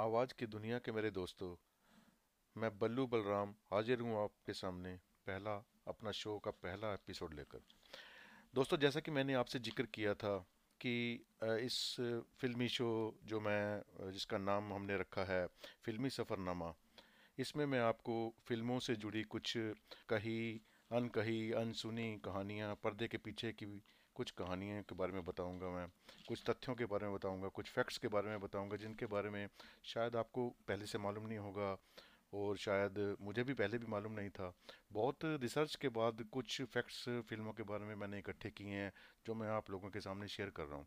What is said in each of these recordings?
आवाज़ की दुनिया के मेरे दोस्तों, मैं बल्लू बलराम हाजिर हूँ आपके सामने पहला अपना शो का पहला एपिसोड लेकर। दोस्तों, जैसा कि मैंने आपसे ज़िक्र किया था कि इस फिल्मी शो जो मैं, जिसका नाम हमने रखा है फिल्मी सफ़रनामा, इसमें मैं आपको फ़िल्मों से जुड़ी कुछ कही, अनकही, अनसुनी कहानियाँ, पर्दे के पीछे की कुछ कहानियों के बारे में बताऊँगा मैं, कुछ तथ्यों के बारे में बताऊँगा, कुछ फैक्ट्स के बारे में बताऊँगा, जिनके बारे में शायद आपको पहले से मालूम नहीं होगा और शायद मुझे भी पहले भी मालूम नहीं था। बहुत रिसर्च के बाद कुछ फैक्ट्स फ़िल्मों के बारे में मैंने इकट्ठे किए हैं, जो मैं आप लोगों के सामने शेयर कर रहा हूँ।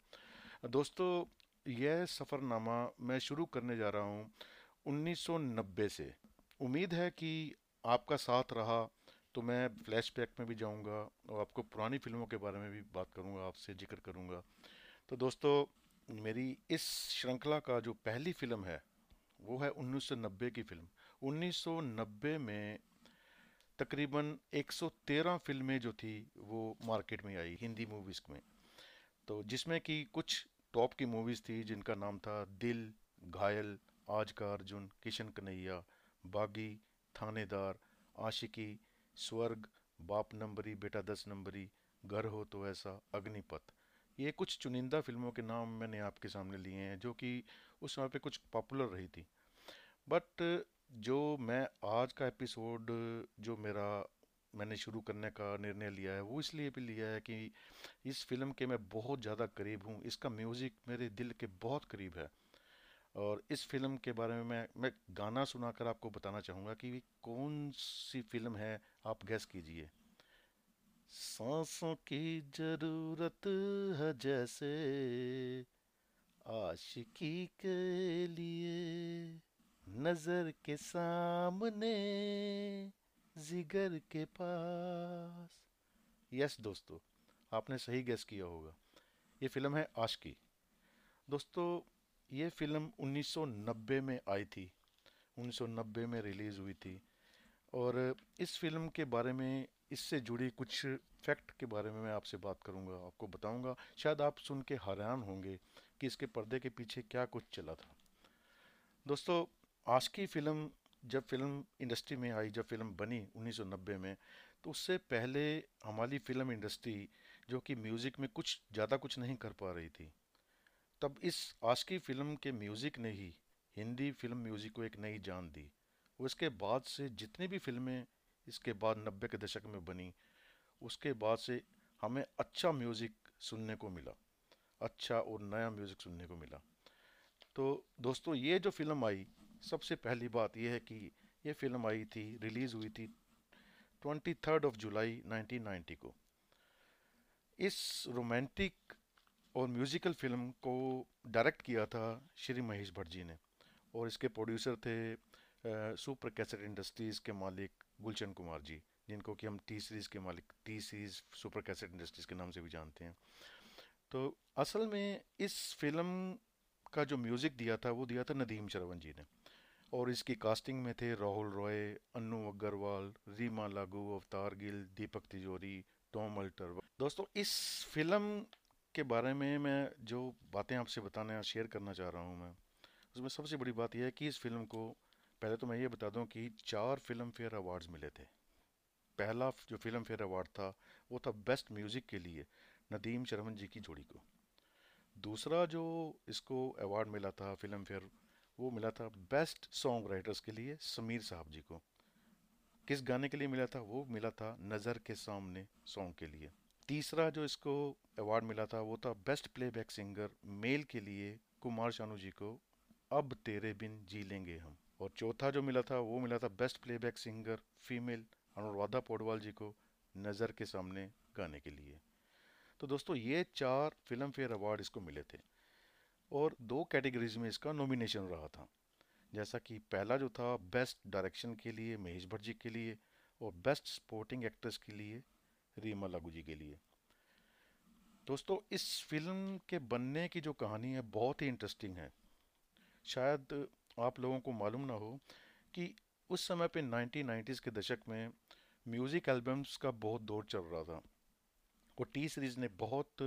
दोस्तों, यह सफ़रनामा मैं शुरू करने जा रहा हूँ 1990 से। उम्मीद है कि आपका साथ रहा तो मैं फ्लैशबैक में भी जाऊँगा और आपको पुरानी फ़िल्मों के बारे में भी बात करूँगा, आपसे ज़िक्र करूँगा। तो दोस्तों, मेरी इस श्रृंखला का जो पहली फ़िल्म है, वो है 1990 की फ़िल्म। 1990 में तकरीबन 113 फ़िल्में जो थी, वो मार्केट में आई, हिंदी मूवीज़ में। तो जिसमें कि कुछ टॉप की मूवीज़ थी, जिनका नाम था दिल, घायल, आज का अर्जुन, किशन कन्हैया, बागी, थानेदार, आशिकी स्वर्ग, बाप नंबरी, बेटा दस नंबरी, घर हो तो ऐसा, अग्निपथ। ये कुछ चुनिंदा फ़िल्मों के नाम मैंने आपके सामने लिए हैं, जो कि उस समय पे कुछ पॉपुलर रही थी। बट जो मैं आज का एपिसोड, जो मेरा, मैंने शुरू करने का निर्णय लिया है, वो इसलिए भी लिया है कि इस फ़िल्म के मैं बहुत ज़्यादा करीब हूँ। इसका म्यूज़िक मेरे दिल के बहुत करीब है। और इस फ़िल्म के बारे में मैं मैं गाना सुनाकर आपको बताना चाहूँगा कि कौन सी फ़िल्म है, आप गैस कीजिए। सांसों की ज़रूरत है जैसे आशिकी के लिए नज़र के सामने, जिगर के पास। यस दोस्तों, आपने सही गैस किया होगा। ये फ़िल्म है आशिकी। दोस्तों ये फ़िल्म 1990 में आई थी 1990 में रिलीज़ हुई थी। और इस फ़िल्म के बारे में, इससे जुड़ी कुछ फैक्ट के बारे में मैं आपसे बात करूँगा, आपको बताऊँगा। शायद आप सुन के हैरान होंगे कि इसके पर्दे के पीछे क्या कुछ चला था। दोस्तों, आज की फ़िल्म, जब फ़िल्म इंडस्ट्री में आई, जब फ़िल्म बनी 1990 में तो उससे पहले हमारी फ़िल्म इंडस्ट्री, जो कि म्यूज़िक में कुछ, ज़्यादा कुछ नहीं कर पा रही थी। तब इस आज की फ़िल्म के म्यूज़िक ने ही हिंदी फ़िल्म म्यूज़िक को एक नई जान दी। उसके बाद से जितनी भी फ़िल्में इसके बाद नब्बे के दशक में बनी, उसके बाद से हमें अच्छा म्यूज़िक सुनने को मिला अच्छा और नया म्यूज़िक सुनने को मिला। तो दोस्तों, ये जो फ़िल्म आई, सबसे पहली बात यह है कि ये फ़िल्म आई थी, रिलीज़ हुई थी ट्वेंटी थर्ड ऑफ़ जुलाई 1990 को। इस रोमांटिक और म्यूज़िकल फ़िल्म को डायरेक्ट किया था श्री महेश भट्ट जी ने। और इसके प्रोड्यूसर थे सुपर कैसेट इंडस्ट्रीज़ के मालिक गुलशन कुमार जी, जिनको कि हम टी सीरीज़ के मालिक T series super cassette industries के नाम से भी जानते हैं। तो असल में इस फ़िल्म का जो म्यूज़िक दिया था, वो दिया था नदीम शरवण जी ने। और इसकी कास्टिंग में थे राहुल रॉय, अन्नू अग्रवाल, रीमा लागू, अवतार गिल, दीपक तिजोरी, टॉम अल्टर। दोस्तों, इस फ़िल्म के बारे में मैं जो बातें आपसे बताना शेयर करना चाह रहा हूँ मैं, उसमें सबसे बड़ी बात यह है कि इस फ़िल्म को, पहले तो मैं ये बता दूँ कि चार फ़िल्म फेयर अवार्ड्स मिले थे। पहला जो फ़िल्म फेयर अवार्ड था, वो था बेस्ट म्यूज़िक के लिए, नदीम शर्मन जी की जोड़ी को। दूसरा जो इसको अवार्ड मिला था फ़िल्म फेयर वो मिला था बेस्ट सॉन्ग राइटर्स के लिए, समीर साहब जी को। किस गाने के लिए मिला था? वो मिला था नज़र के सामने सॉन्ग के लिए। तीसरा जो इसको अवार्ड मिला था, वो था बेस्ट प्लेबैक सिंगर मेल के लिए कुमार शानू जी को, अब तेरे बिन जी लेंगे हम। और चौथा जो मिला था, वो मिला था best playback singer female Anuradha Paudwal ji को, नज़र के सामने गाने के लिए। तो दोस्तों, ये चार फ़िल्म फेयर अवार्ड इसको मिले थे। और दो कैटेगरीज में इसका नॉमिनेशन रहा था। जैसा कि पहला जो था बेस्ट डायरेक्शन के लिए, महेश भट्ट जी के लिए, और बेस्ट सपोर्टिंग एक्ट्रेस के लिए रीमा लागू जी के लिए। दोस्तों, इस फ़िल्म के बनने की जो कहानी है, बहुत ही इंटरेस्टिंग है। शायद आप लोगों को मालूम ना हो कि उस समय पे 1990s के दशक में म्यूज़िक एल्बम्स का बहुत दौर चल रहा था और टी सीरीज़ ने बहुत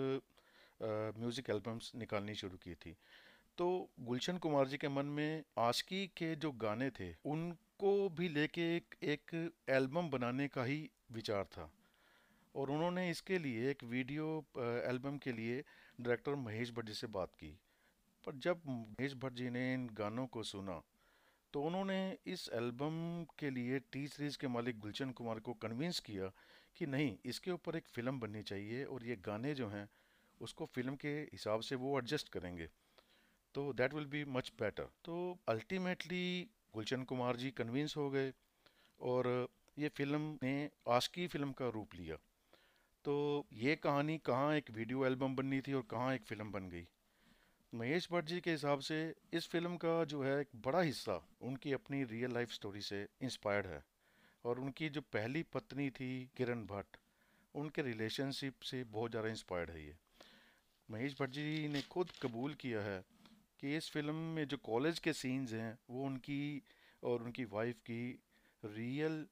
म्यूज़िक एल्बम्स निकालनी शुरू की थी। तो गुलशन कुमार जी के मन में आशकी के जो गाने थे, उनको भी लेके एक एक एल्बम बनाने का ही विचार था। और उन्होंने इसके लिए एक वीडियो एल्बम के लिए डायरेक्टर महेश भट्ट जी से बात की। पर जब महेश भट्ट जी ने इन गानों को सुना तो उन्होंने इस एल्बम के लिए टी सीरीज़ के मालिक गुलशन कुमार को कन्विंस किया कि नहीं, इसके ऊपर एक फ़िल्म बननी चाहिए और ये गाने जो हैं, उसको फ़िल्म के हिसाब से वो एडजस्ट करेंगे। तो that will be much better तो अल्टीमेटली गुलशन कुमार जी कन्विंस हो गए और ये फ़िल्म ने आशकी फ़िल्म का रूप लिया। तो ये कहानी कहाँ एक वीडियो एल्बम बननी थी और कहाँ एक फ़िल्म बन गई? महेश भट्ट जी के हिसाब से इस फ़िल्म का जो है एक बड़ा हिस्सा उनकी अपनी रियल लाइफ स्टोरी से इंस्पायर्ड है और उनकी जो पहली पत्नी थी किरण भट्ट, उनके रिलेशनशिप से बहुत ज़्यादा इंस्पायर्ड है ये। महेश भट्ट जी ने खुद कबूल किया है कि इस फ़िल्म में जो कॉलेज के सीन्स हैं, वो उनकी और उनकी वाइफ की रियल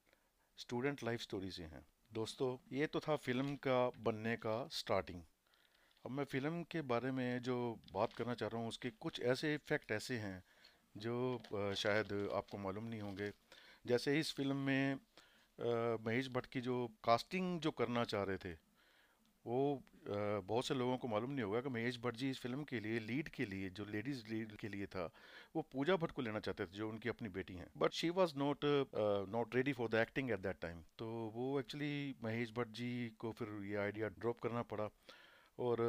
स्टूडेंट लाइफ स्टोरी से हैं। दोस्तों, ये तो था फ़िल्म का बनने का स्टार्टिंग अब मैं फ़िल्म के बारे में जो बात करना चाह रहा हूँ, उसके कुछ ऐसे फैक्ट ऐसे हैं, जो शायद आपको मालूम नहीं होंगे। जैसे इस फ़िल्म में महेश भट्ट की जो कास्टिंग जो करना चाह रहे थे वो बहुत से लोगों को मालूम नहीं होगा कि महेश भट्ट जी इस फ़िल्म के लिए, लीड के लिए, जो लेडीज़ लीड के लिए था, वो पूजा भट्ट को लेना चाहते थे, जो उनकी अपनी बेटी हैं। But she was not not ready for the acting at that time तो वो एक्चुअली महेश भट्ट जी को फिर ये आइडिया ड्रॉप करना पड़ा। और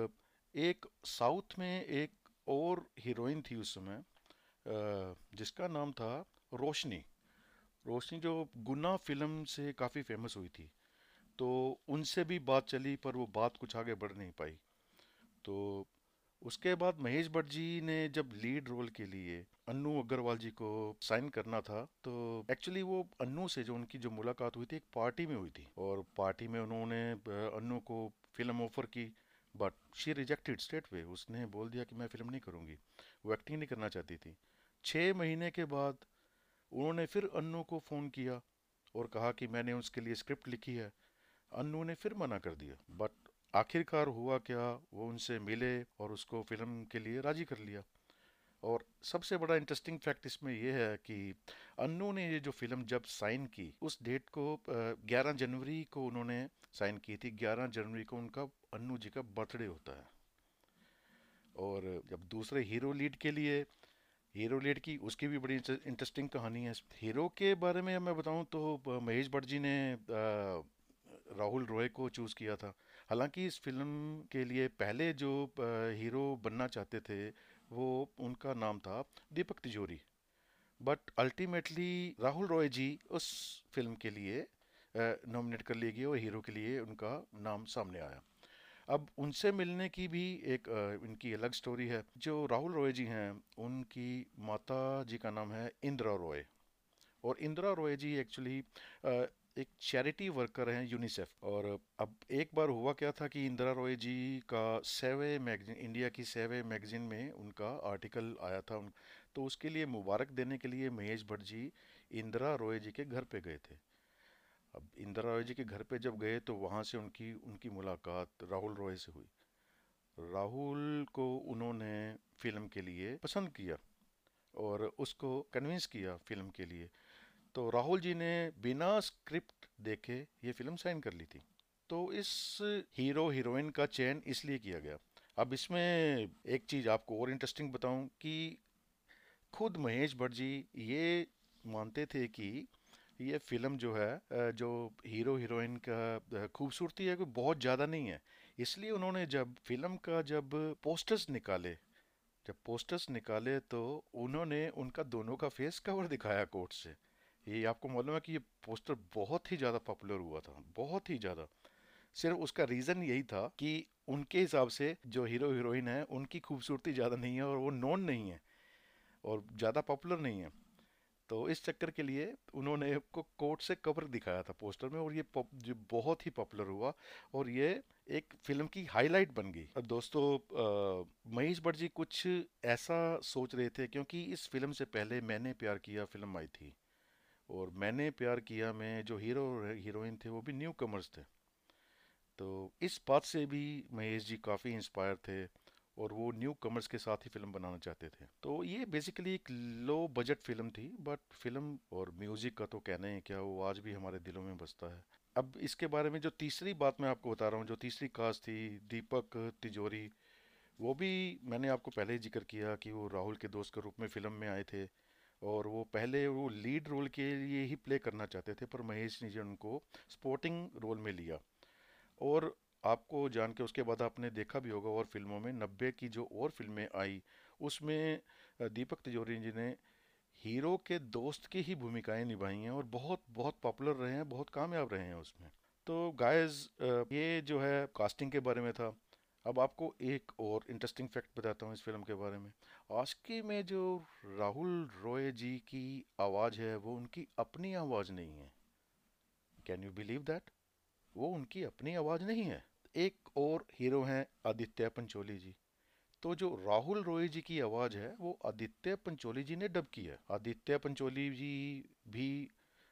एक साउथ में एक और हीरोइन थी उस समय जिसका नाम था रोशनी। रोशनी जो गुना फ़िल्म से काफ़ी फ़ेमस हुई थी। तो उनसे भी बात चली, पर वो बात कुछ आगे बढ़ नहीं पाई। तो उसके बाद महेश भट्ट जी ने जब लीड रोल के लिए अन्नू अग्रवाल जी को साइन करना था तो एक्चुअली वो अन्नू से जो उनकी जो मुलाकात हुई थी, एक पार्टी में हुई थी। और पार्टी में उन्होंने अन्नू को फ़िल्म ऑफ़र की, but she rejected straight away. उसने बोल दिया कि मैं फ़िल्म नहीं करूँगी। वो एक्टिंग नहीं करना चाहती थी। छः महीने के बाद उन्होंने फिर अन्नू को फ़ोन किया और कहा कि मैंने उसके लिए स्क्रिप्ट लिखी है। अन्नू ने फिर मना कर दिया बट आखिरकार हुआ क्या, वो उनसे मिले और उसको फ़िल्म के लिए राज़ी कर लिया। और सबसे बड़ा इंटरेस्टिंग फैक्ट इसमें यह है कि अन्नू ने ये जो फ़िल्म जब साइन की, उस डेट को 11 जनवरी को उन्होंने साइन की थी। 11 जनवरी को उनका अन्नू जी का बर्थडे होता है। और जब दूसरे हीरो लीड के लिए हीरो लीड की उसकी भी बड़ी इंटरेस्टिंग कहानी है। हीरो के बारे में मैं बताऊँ तो महेश भट्ट जी ने राहुल रॉय को चूज़ किया था। हालाँकि इस फ़िल्म के लिए पहले जो हीरो बनना चाहते थे, वो उनका नाम था दीपक तिजोरी। बट अल्टीमेटली राहुल रॉय जी उस फ़िल्म के लिए नॉमिनेट कर लिए गए और हीरो के लिए उनका नाम सामने आया। अब उनसे मिलने की भी एक इनकी अलग स्टोरी है। जो राहुल रॉय जी हैं, उनकी माता जी का नाम है इंदिरा रॉय। और इंदिरा रॉय जी एक्चुअली एक चैरिटी वर्कर हैं यूनिसेफ और अब एक बार हुआ क्या था कि इंदिरा रॉय जी का सेवे मैगजीन, इंडिया की सेवे मैगजीन में उनका आर्टिकल आया था। तो उसके लिए मुबारक देने के लिए महेश भट्ट जी इंदिरा रॉय जी के घर पे गए थे। अब इंदिरा रॉय जी के घर पे जब गए तो वहाँ से उनकी उनकी मुलाकात राहुल रॉय से हुई। राहुल को उन्होंने फ़िल्म के लिए पसंद किया और उसको कन्विंस किया फ़िल्म के लिए। तो राहुल जी ने बिना स्क्रिप्ट देखे ये फ़िल्म साइन कर ली थी। तो इस हीरो, हीरोइन का चयन इसलिए किया गया। अब इसमें एक चीज़ आपको और इंटरेस्टिंग बताऊँ कि खुद महेश भट्ट जी ये मानते थे कि ये फ़िल्म जो है जो हीरो, हीरोइन का खूबसूरती है कोई बहुत ज़्यादा नहीं है। इसलिए उन्होंने जब फ़िल्म का जब पोस्टर्स निकाले, जब पोस्टर्स निकाले तो उन्होंने उनका दोनों का फेस कवर दिखाया कोर्ट से। ये आपको मालूम है कि ये पोस्टर बहुत ही ज़्यादा पॉपुलर हुआ था, बहुत ही ज़्यादा। सिर्फ़ उसका रीज़न यही था कि उनके हिसाब से जो हीरो हीरोइन है, उनकी खूबसूरती ज़्यादा नहीं है और वो नॉन नहीं है और ज़्यादा पॉपुलर नहीं है। तो इस चक्कर के लिए उन्होंने को कोर्ट से कवर दिखाया था पोस्टर में और ये जो बहुत ही पॉपुलर हुआ और ये एक फ़िल्म की हाईलाइट बन गई। अब दोस्तों महेश भट्ट जी कुछ ऐसा सोच रहे थे क्योंकि इस फ़िल्म से पहले मैंने प्यार किया फ़िल्म आई थी। और मैंने प्यार किया, में जो हीरो हीरोइन थे वो भी न्यू कमर्स थे। तो इस बात से भी महेश जी काफ़ी इंस्पायर थे और वो न्यू कमर्स के साथ ही फ़िल्म बनाना चाहते थे। तो ये बेसिकली एक लो बजट फ़िल्म थी बट फ़िल्म और म्यूज़िक का तो कहना ही क्या वो आज भी हमारे दिलों में बसता है? अब इसके बारे में जो तीसरी बात मैं आपको बता रहा हूँ, जो तीसरी कास्ट थी, दीपक तिजोरी, वो भी मैंने आपको पहले ही ज़िक्र किया कि वो राहुल के दोस्त के रूप में फ़िल्म में आए थे। और वो पहले वो लीड रोल के लिए ही प्ले करना चाहते थे, पर महेश ने उनको स्पोर्टिंग रोल में लिया। और आपको जान के उसके बाद आपने देखा भी होगा और फ़िल्मों में, नब्बे की जो और फ़िल्में आई, उसमें दीपक तिजोरी जी ने हीरो के दोस्त की ही भूमिकाएँ निभाई हैं और बहुत बहुत पॉपुलर रहे हैं, बहुत कामयाब रहे हैं उसमें। तो गायज ये जो है कास्टिंग के बारे में था। अब आपको एक और इंटरेस्टिंग फैक्ट बताता हूँ इस फ़िल्म के बारे में। आस्की में जो राहुल रॉय जी की आवाज़ है, वो उनकी अपनी आवाज़ नहीं है। कैन यू बिलीव दैट वो उनकी अपनी आवाज़ नहीं है। एक और हीरो हैं आदित्य पंचोली जी। तो जो राहुल रॉय जी की आवाज़ है, वो आदित्य पंचोली जी ने डब की है आदित्य पंचोली जी भी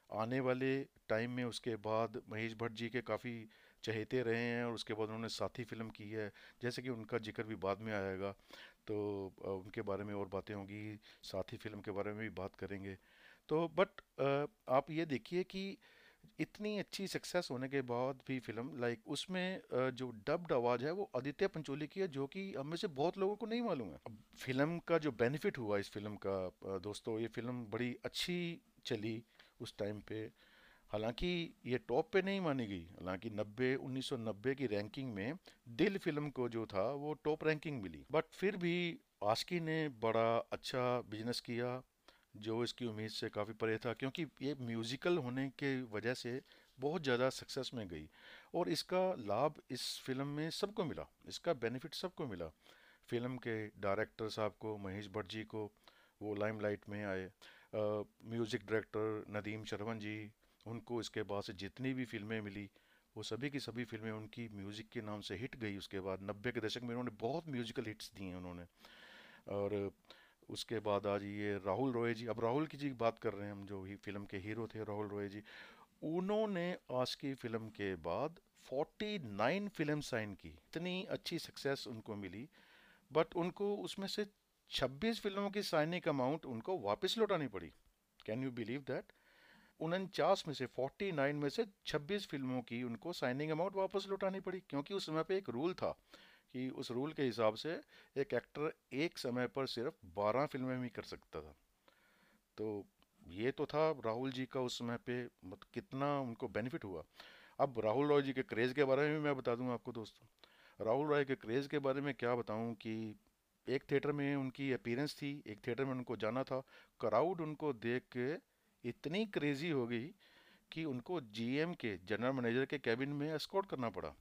आने वाले टाइम में उसके बाद महेश भट्ट जी के काफ़ी चहेते रहे हैं और उसके बाद उन्होंने साथी फ़िल्म की है। जैसे कि उनका ज़िक्र भी बाद में आएगा तो उनके बारे में और बातें होंगी, साथी फ़िल्म के बारे में भी बात करेंगे। तो बट आप ये देखिए कि इतनी अच्छी सक्सेस होने के बाद भी फ़िल्म, लाइक उसमें जो डब्ड आवाज़ है, वो आदित्य पंचोली की है, जो कि हम में से बहुत लोगों को नहीं मालूम है। फ़िल्म का जो बेनिफिट हुआ इस फ़िल्म का दोस्तों, ये फ़िल्म बड़ी अच्छी चली उस टाइम पे। हालाँकि ये टॉप पे नहीं मानी गई, हालाँकि 90 1990 की रैंकिंग में दिल फ़िल्म को जो था, वो टॉप रैंकिंग मिली। बट फिर भी आस्की ने बड़ा अच्छा बिज़नेस किया, जो इसकी उम्मीद से काफ़ी परे था, क्योंकि ये म्यूज़िकल होने के वजह से बहुत ज़्यादा सक्सेस में गई। और इसका लाभ इस फ़िल्म में सबको मिला, इसका बेनिफिट सबको मिला। फ़िल्म के डायरेक्टर साहब को, महेश भट्ट जी को, वो लाइमलाइट में आए। म्यूज़िक डायरेक्टर नदीम शरवण जी उनको इसके बाद से जितनी भी फ़िल्में मिली, वो सभी की सभी फ़िल्में उनकी म्यूज़िक के नाम से हिट गई उसके बाद, नब्बे के दशक में उन्होंने बहुत म्यूज़िकल हिट्स दिए हैं उन्होंने। और उसके बाद आज ये राहुल रॉय जी, अब राहुल की जी बात कर रहे हैं हम, जो ही फ़िल्म के हीरो थे राहुल रॉय जी, उन्होंने आज की फ़िल्म के बाद 49 फ़िल्म साइन की। इतनी अच्छी सक्सेस उनको मिली बट उनको उसमें से 26 फ़िल्मों की साइनिंग अमाउंट उनको वापस लौटानी पड़ी। कैन यू बिलीव दैट उनचास में से 49 में से 26 फ़िल्मों की उनको साइनिंग अमाउंट वापस लौटानी पड़ी, क्योंकि उस समय पे एक रूल था कि उस रूल के हिसाब से एक एक्टर एक समय पर सिर्फ़ 12 फ़िल्में भी कर सकता था। तो ये तो था राहुल जी का उस समय पे मत, कितना उनको बेनिफिट हुआ। अब राहुल रॉय जी के क्रेज़ के बारे में भी मैं बता दूँ आपको दोस्तों। राहुल रॉय के क्रेज़ के बारे में क्या बताऊँ कि एक थिएटर में उनकी अपीयरेंस थी, एक थिएटर में उनको जाना था। क्राउड उनको देख के इतनी क्रेजी हो गई कि उनको जीएम के जनरल मैनेजर के कैबिन में एस्कॉर्ट करना पड़ा।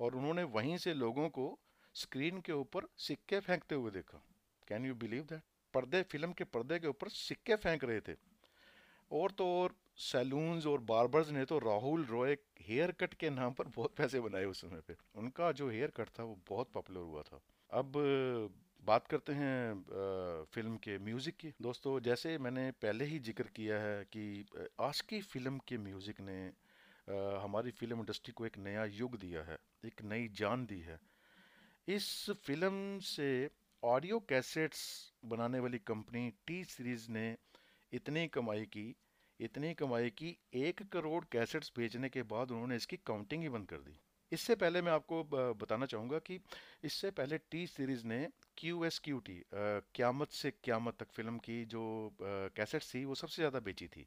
और उन्होंने वहीं से लोगों को स्क्रीन के ऊपर सिक्के फेंकते हुए देखा। कैन यू बिलीव दैट पर्दे फ़िल्म के पर्दे के ऊपर सिक्के फेंक रहे थे। और तो और सैलून्स और बार्बर्स ने तो राहुल रॉय हेयर कट के नाम पर बहुत पैसे बनाए उस समय पे। उनका जो हेयर कट था वो बहुत पॉपुलर हुआ था। अब बात करते हैं फ़िल्म के म्यूज़िक की। दोस्तों, जैसे मैंने पहले ही ज़िक्र किया है कि आज की फ़िल्म के म्यूज़िक ने हमारी फ़िल्म इंडस्ट्री को एक नया युग दिया है, एक नई जान दी है। इस फ़िल्म से ऑडियो कैसेट्स बनाने वाली कंपनी टी सीरीज़ ने इतनी कमाई की, इतनी कमाई की, एक करोड़ कैसेट्स बेचने के बाद उन्होंने इसकी काउंटिंग ही बंद कर दी। इससे पहले मैं आपको बताना चाहूँगा कि इससे पहले टी सीरीज़ ने Q S Q T Qayamat Se Qayamat तक फ़िल्म की जो कैसेट्स थी वो सबसे ज़्यादा बेची थी।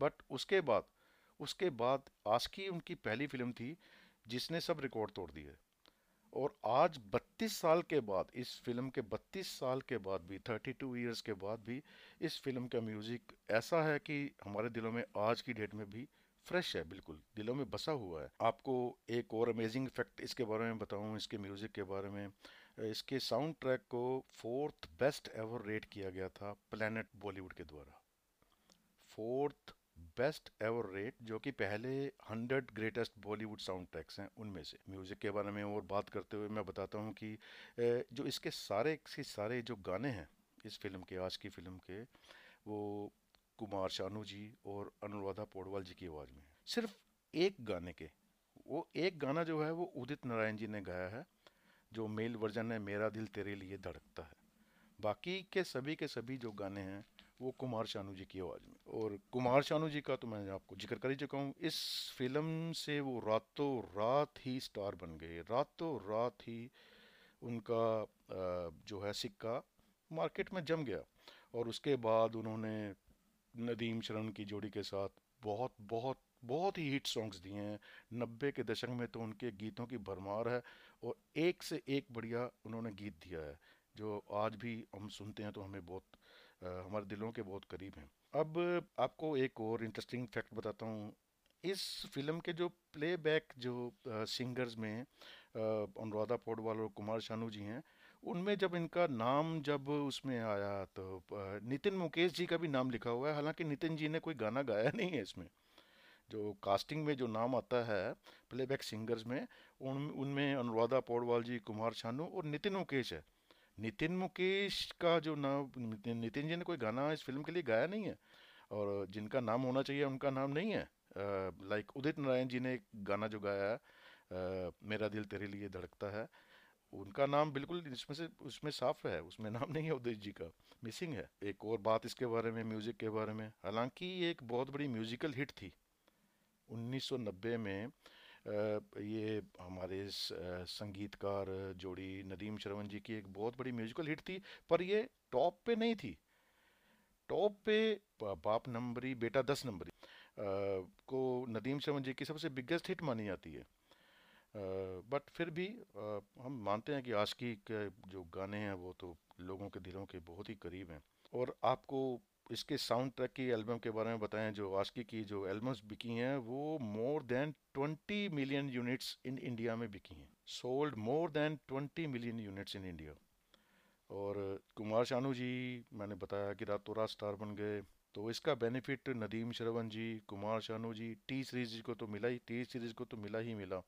बट उसके बाद उसके बाद आस्की उनकी पहली फ़िल्म थी जिसने सब रिकॉर्ड तोड़ दिए। और आज 32 साल के बाद, इस फ़िल्म के 32 साल के बाद भी 32 इयर्स के बाद भी, इस फ़िल्म का म्यूज़िक ऐसा है कि हमारे दिलों में आज की डेट में भी फ्रेश है, बिल्कुल। दिलों में बसा हुआ है। आपको एक और अमेजिंग फैक्ट इसके बारे में बताऊँ, इसके म्यूज़िक के बारे में। इसके साउंड ट्रैक को फोर्थ बेस्ट एवर रेट किया गया था प्लैनेट बॉलीवुड के द्वारा। फोर्थ बेस्ट एवर रेट जो कि पहले hundred greatest Bollywood sound tracks हैं उनमें से। म्यूज़िक के बारे में और बात करते हुए मैं बताता हूँ कि जो इसके सारे के सारे जो गाने हैं, इस फ़िल्म के, आज की फ़िल्म के, वो कुमार शानू जी और अनुराधा पौडवाल जी की आवाज़ में सिर्फ़ एक गाने के, वो एक गाना जो है वो उदित नारायण जी ने गाया है, जो मेल वर्जन है, मेरा दिल तेरे लिए धड़कता है। बाकी के सभी के सभी जो गाने हैं, वो कुमार शानू जी की आवाज़ में। और कुमार शानू जी का तो मैं आपको ज़िक्र कर ही चुका हूँ, इस फ़िल्म से वो रातों रात ही स्टार बन गए। रातों रात ही उनका जो है सिक्का मार्केट में जम गया और उसके बाद उन्होंने नदीम शरण की जोड़ी के साथ बहुत बहुत बहुत ही हिट सॉन्ग्स दिए हैं। नब्बे के दशक में तो उनके गीतों की भरमार है और एक से एक बढ़िया उन्होंने गीत दिया है, जो आज भी हम सुनते हैं तो हमें बहुत हमारे दिलों के बहुत करीब हैं। अब आपको एक और इंटरेस्टिंग फैक्ट बताता हूँ। इस फ़िल्म के जो प्लेबैक जो सिंगर्स में अनुराधा पौडवाल और कुमार शानू जी हैं उनमें जब इनका नाम जब उसमें आया तो नितिन मुकेश जी का भी नाम लिखा हुआ है। हालाँकि नितिन जी ने कोई गाना गाया नहीं है इसमें। जो कास्टिंग में जो नाम आता है, प्लेबैक सिंगर्स में, उन, उनमें अनुराधा पौडवाल जी, कुमार शानू और नितिन मुकेश है। नितिन मुकेश का जो नाम, नितिन जी ने कोई गाना इस फ़िल्म के लिए गाया नहीं है। और जिनका नाम होना चाहिए, उनका नाम नहीं है। लाइक उदित नारायण जी ने एक गाना जो गाया है मेरा दिल तेरे लिए धड़कता है। उनका नाम बिल्कुल इसमें से, उसमें साफ़ है, उसमें नाम नहीं है उदय जी का। मिसिंग है। एक और बात इसके बारे में म्यूज़िक के बारे में। हालाँकि ये एक बहुत बड़ी म्यूज़िकल हिट थी। 1990 में ये हमारे संगीतकार जोड़ी नदीम श्रवण जी की एक बहुत बड़ी म्यूजिकल हिट थी, पर ये टॉप पे नहीं थी। टॉप पे बाप नंबरी, बेटा दस नंबरी को नदीम श्रवण जी की सबसे बिगेस्ट हिट मानी जाती है। बट फिर भी हम मानते हैं कि आशिकी के जो गाने हैं, वो तो लोगों के दिलों के बहुत ही करीब हैं। और आपको इसके साउंड ट्रैक की एल्बम के बारे में बताएँ, जो आशिकी की जो एल्बम्स बिकी हैं, वो more than 20 million units in India में बिकी हैं। Sold more than 20 million units in India और कुमार शानू जी, मैंने बताया कि रातों रात स्टार बन गए। तो इसका benefit Nadeem Shravan ji, Kumar Sanu ji T series को तो मिला ही टी सीरीज़ को तो मिला ही मिला।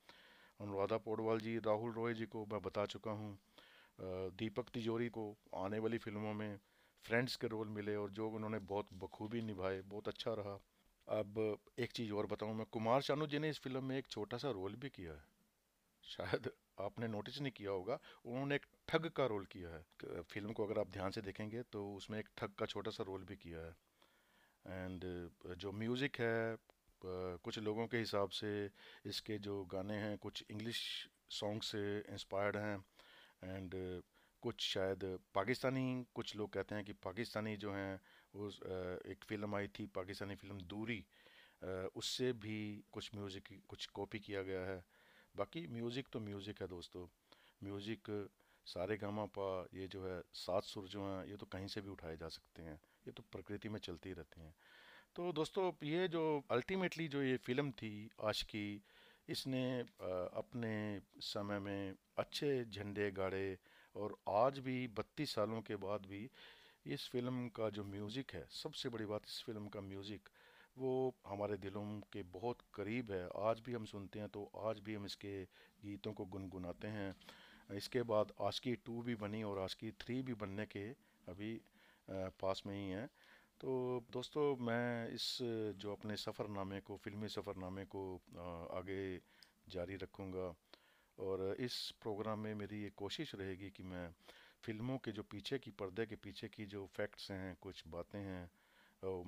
अनुराधा पौडवाल जी, राहुल रॉय जी को मैं बता चुका हूँ। दीपक तिजोरी को आने वाली फ़िल्मों में फ्रेंड्स के रोल मिले और जो उन्होंने बहुत बखूबी निभाए, बहुत अच्छा रहा। अब एक चीज़ और बताऊँ मैं, कुमार शानू जी ने इस फ़िल्म में एक छोटा सा रोल भी किया है। शायद आपने नोटिस नहीं किया होगा, उन्होंने एक ठग का रोल किया है। फ़िल्म को अगर आप ध्यान से देखेंगे तो उसमें एक ठग का छोटा सा रोल भी किया है। एंड जो म्यूज़िक है कुछ लोगों के हिसाब से इसके जो गाने हैं, कुछ इंग्लिश सॉन्ग से इंस्पायर्ड हैं एंड कुछ शायद पाकिस्तानी, कुछ लोग कहते हैं कि पाकिस्तानी जो हैं, वो एक फ़िल्म आई थी, पाकिस्तानी फ़िल्म दूरी उससे भी कुछ म्यूज़िक कुछ कॉपी किया गया है। बाकी म्यूज़िक तो म्यूज़िक है दोस्तों। म्यूज़िक सारे गामा पा, ये जो है, सात सुर जो हैं, ये तो कहीं से भी उठाए जा सकते हैं। ये तो प्रकृति में चलती रहते हैं। तो दोस्तों, ये जो अल्टीमेटली जो ये फ़िल्म थी आशिकी इसने अपने समय में अच्छे झंडे गाड़े और आज भी, बत्तीस सालों के बाद भी इस फ़िल्म का जो म्यूज़िक है, सबसे बड़ी बात इस फ़िल्म का म्यूज़िक वो हमारे दिलों के बहुत करीब है। आज भी हम सुनते हैं तो आज भी हम इसके गीतों को गुनगुनाते हैं। इसके बाद आशकी टू भी बनी और आशकी थ्री भी बनने के अभी पास में ही हैं। तो दोस्तों, मैं इस, जो अपने सफ़रनामे को, फ़िल्मी सफ़रनामे को आगे जारी रखूँगा और इस प्रोग्राम में मेरी ये कोशिश रहेगी कि मैं फ़िल्मों के जो पीछे की पर्दे के पीछे की जो फैक्ट्स हैं, कुछ बातें हैं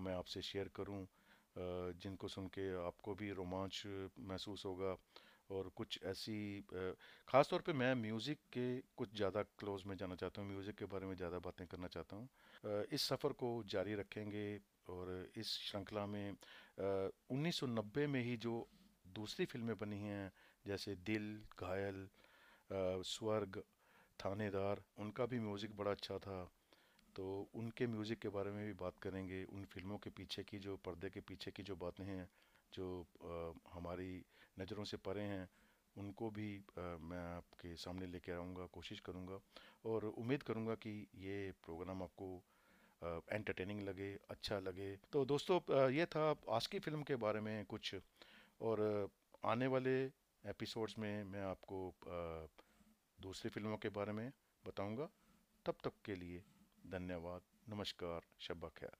मैं आपसे शेयर करूँ जिनको सुन के आपको भी रोमांच महसूस होगा। और कुछ ऐसी ख़ास तौर पे मैं म्यूज़िक के कुछ ज़्यादा क्लोज में जाना चाहता हूँ म्यूज़िक के बारे में ज़्यादा बातें करना चाहता हूँ। इस सफ़र को जारी रखेंगे और इस श्रृंखला में 1990 में ही जो दूसरी फ़िल्में बनी हैं जैसे दिल घायल स्वर्ग थानेदार उनका भी म्यूज़िक बड़ा अच्छा था। तो उनके म्यूज़िक के बारे में भी बात करेंगे उन फ़िल्मों के पीछे की जो पर्दे के पीछे की जो बातें हैं जो आ, हमारी नज़रों से परे हैं उनको भी आ, मैं आपके सामने लेके आऊँगा कोशिश करूँगा और उम्मीद करूँगा कि ये प्रोग्राम आपको एंटरटेनिंग लगे अच्छा लगे। तो दोस्तों ये था आज की फ़िल्म के बारे में कुछ और आने वाले एपिसोड्स में मैं आपको दूसरी फ़िल्मों के बारे में बताऊँगा। तब तक के लिए धन्यवाद नमस्कार शब्बा खैर।